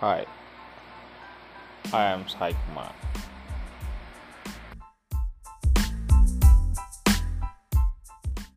Hi, I am Saikumar.